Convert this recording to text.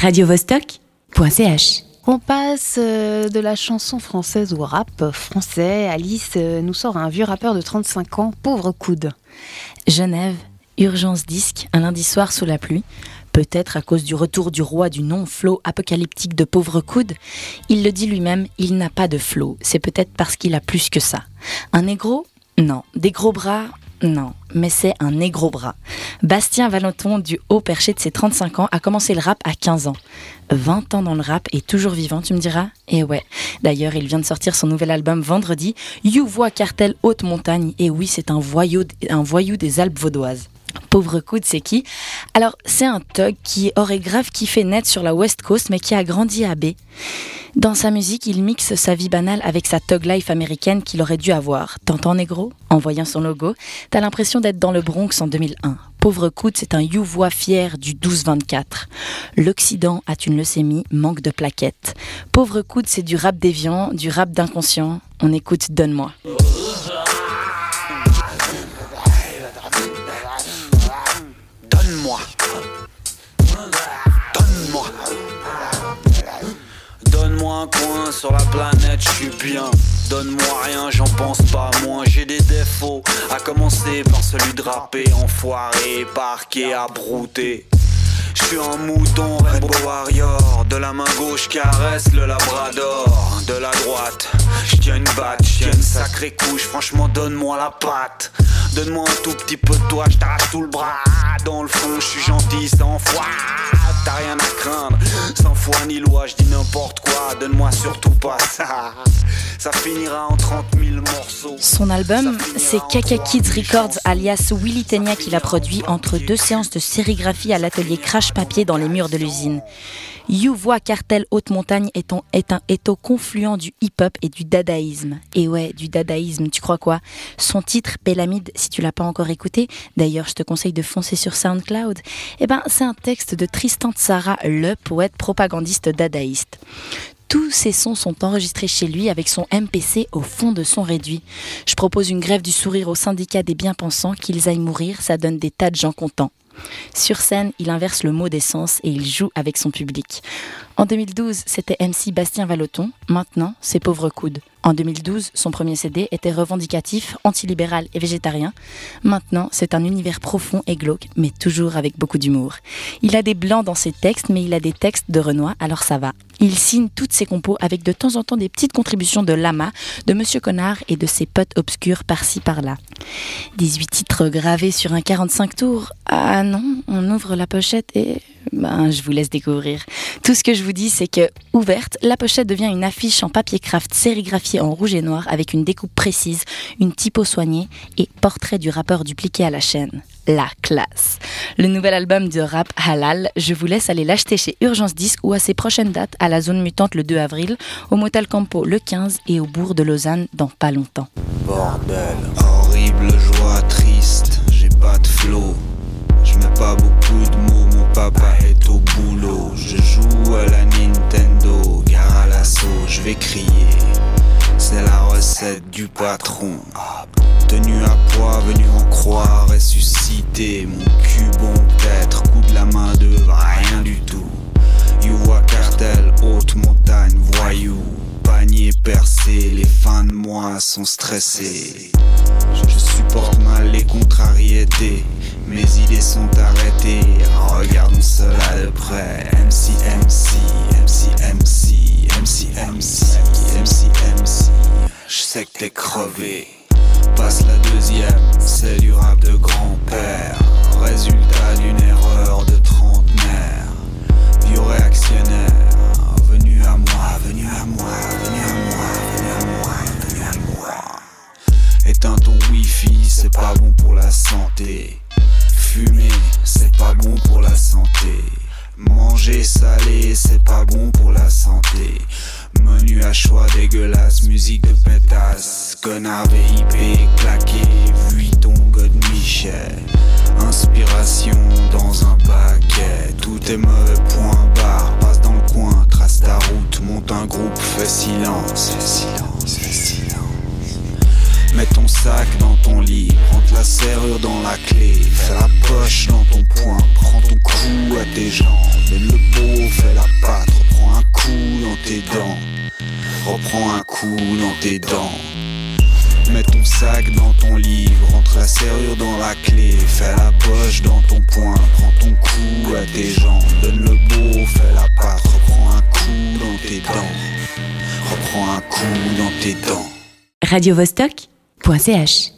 radiovostok.ch. On passe euh, de la chanson française au rap français. Alice euh, nous sort un vieux rappeur de 35 ans, pauvre coude. Genève, urgence disque, un lundi soir sous la pluie. Peut-être à cause du retour du roi du non-flow apocalyptique de pauvre coude. Il le dit lui-même, il n'a pas de flow. C'est peut-être parce qu'il a plus que ça. Un négro? Non. Des gros bras non, mais c'est un négro bras. Bastien Valenton, du haut perché de ses 35 ans, a commencé le rap à 15 ans. 20 ans dans le rap et toujours vivant, tu me diras? Et ouais. D'ailleurs, il vient de sortir son nouvel album vendredi, You Voix Cartel Haute Montagne. Et oui, c'est un voyou, un voyou des Alpes vaudoises. Pauvre coude, c'est qui Alors, c'est un thug qui aurait grave kiffé net sur la West Coast, mais qui a grandi à B. Dans sa musique, il mixe sa vie banale avec sa thug life américaine qu'il aurait dû avoir. T'entends, négro? En voyant son logo, t'as l'impression d'être dans le Bronx en 2001. Pauvre coude, c'est un youvois fier du 12-24. L'Occident a une leucémie, manque de plaquettes. Pauvre coude, c'est du rap déviant, du rap d'inconscient. On écoute Donne-moi. Donne-moi. Donne-moi. Donne-moi un coin sur la planète, je suis bien. Donne-moi rien, j'en pense pas moins. J'ai des défauts, à commencer par celui de rapper, enfoiré, parqué, à brouter. Je suis un mouton Rainbow Warrior De la main gauche caresse le labrador De la droite je tiens une batte, je tiens une sacrée couche Franchement donne-moi la patte Donne-moi un tout petit peu de toi, je t'arrache tout le bras. Dans le fond je suis gentil sans foi. T'as rien à craindre Sans foi ni loi, je dis n'importe quoi. Donne-moi surtout pas ça. Ça finira en 30 000 morceaux. Son album, c'est Kaka Kids Records alias Willy Tenia qui l'a produit entre deux séances de sérigraphie à l'atelier Crash Papier dans les murs de l'usine. You Voix Cartel Haute Montagne est, un, est, un, est au confluent du hip-hop et du dadaïsme. Et ouais, du dadaïsme, tu crois quoi? Son titre, Pélamide, si tu l'as pas encore écouté, d'ailleurs je te conseille de foncer sur SoundCloud, eh ben c'est un texte de Tristan Tzara, le poète propagandiste dadaïste. Tous ces sons sont enregistrés chez lui avec son MPC au fond de son réduit. Je propose une grève du sourire au syndicat des bien-pensants, qu'ils aillent mourir, ça donne des tas de gens contents. Sur scène, il inverse le mot d'essence et il joue avec son public. En 2012, c'était MC Bastien Valoton. Maintenant, c'est Pauvre Coude. En 2012, son premier CD était revendicatif, antilibéral et végétarien. Maintenant, c'est un univers profond et glauque, mais toujours avec beaucoup d'humour. Il a des blancs dans ses textes, mais il a des textes de Renoir, alors ça va. Il signe toutes ses compos avec de temps en temps des petites contributions de Lama, de Monsieur Connard et de ses potes obscurs par-ci par-là. 18 titres gravés sur un 45 tours. Ah non, on ouvre la pochette et ben, je vous laisse découvrir. Tout ce que je vous dis, c'est que, ouverte, la pochette devient une affiche en papier craft sérigraphiée en rouge et noir avec une découpe précise, une typo soignée et portrait du rappeur dupliqué à la chaîne. La classe. Le nouvel album de rap Halal, je vous laisse aller l'acheter chez Urgence Disque ou à ses prochaines dates à la Zone Mutante le 2 avril, au Motel Campo le 15 et au Bourg de Lausanne dans pas longtemps. Je vais crier. C'est la recette du patron. Tenu à poids, venu en croix, ressuscité. Mon cul bon peut-être, coup de la main de rien du tout. You cartel, haute montagne, voyou. Panier percé, les fins de mois sont stressées. Je supporte mal les contrariétés. Mes idées sont arrêtées, regardons cela de près. MC, MC, MC, MC, sais que t'es crevé. Passe la deuxième, c'est du rap de grand-père. Résultat d'une erreur de trentenaire. Vieux réactionnaire, venu à moi, venu à moi, venu à moi, venu à moi, venu à moi. Éteins ton wifi, c'est pas bon pour la santé. Fumer, c'est pas bon pour la santé. Manger salé, c'est pas bon pour choix dégueulasse, musique de pétasse. Connard VIP, claqué, Vuitton, God Michel. Inspiration dans un paquet. Tout est mauvais, point barre. Passe dans le coin, trace ta route, monte un groupe, fais silence. Fais silence, fais silence. Mets ton sac dans ton lit, reprends un coup dans tes dents. Mets ton sac dans ton livre, rentre la serrure dans la clé, fais la poche dans ton poing, prends ton cou à tes jambes, donne le beau, fais la patte, reprends un coup dans tes dents, reprends un coup dans tes dents. radiovostok.ch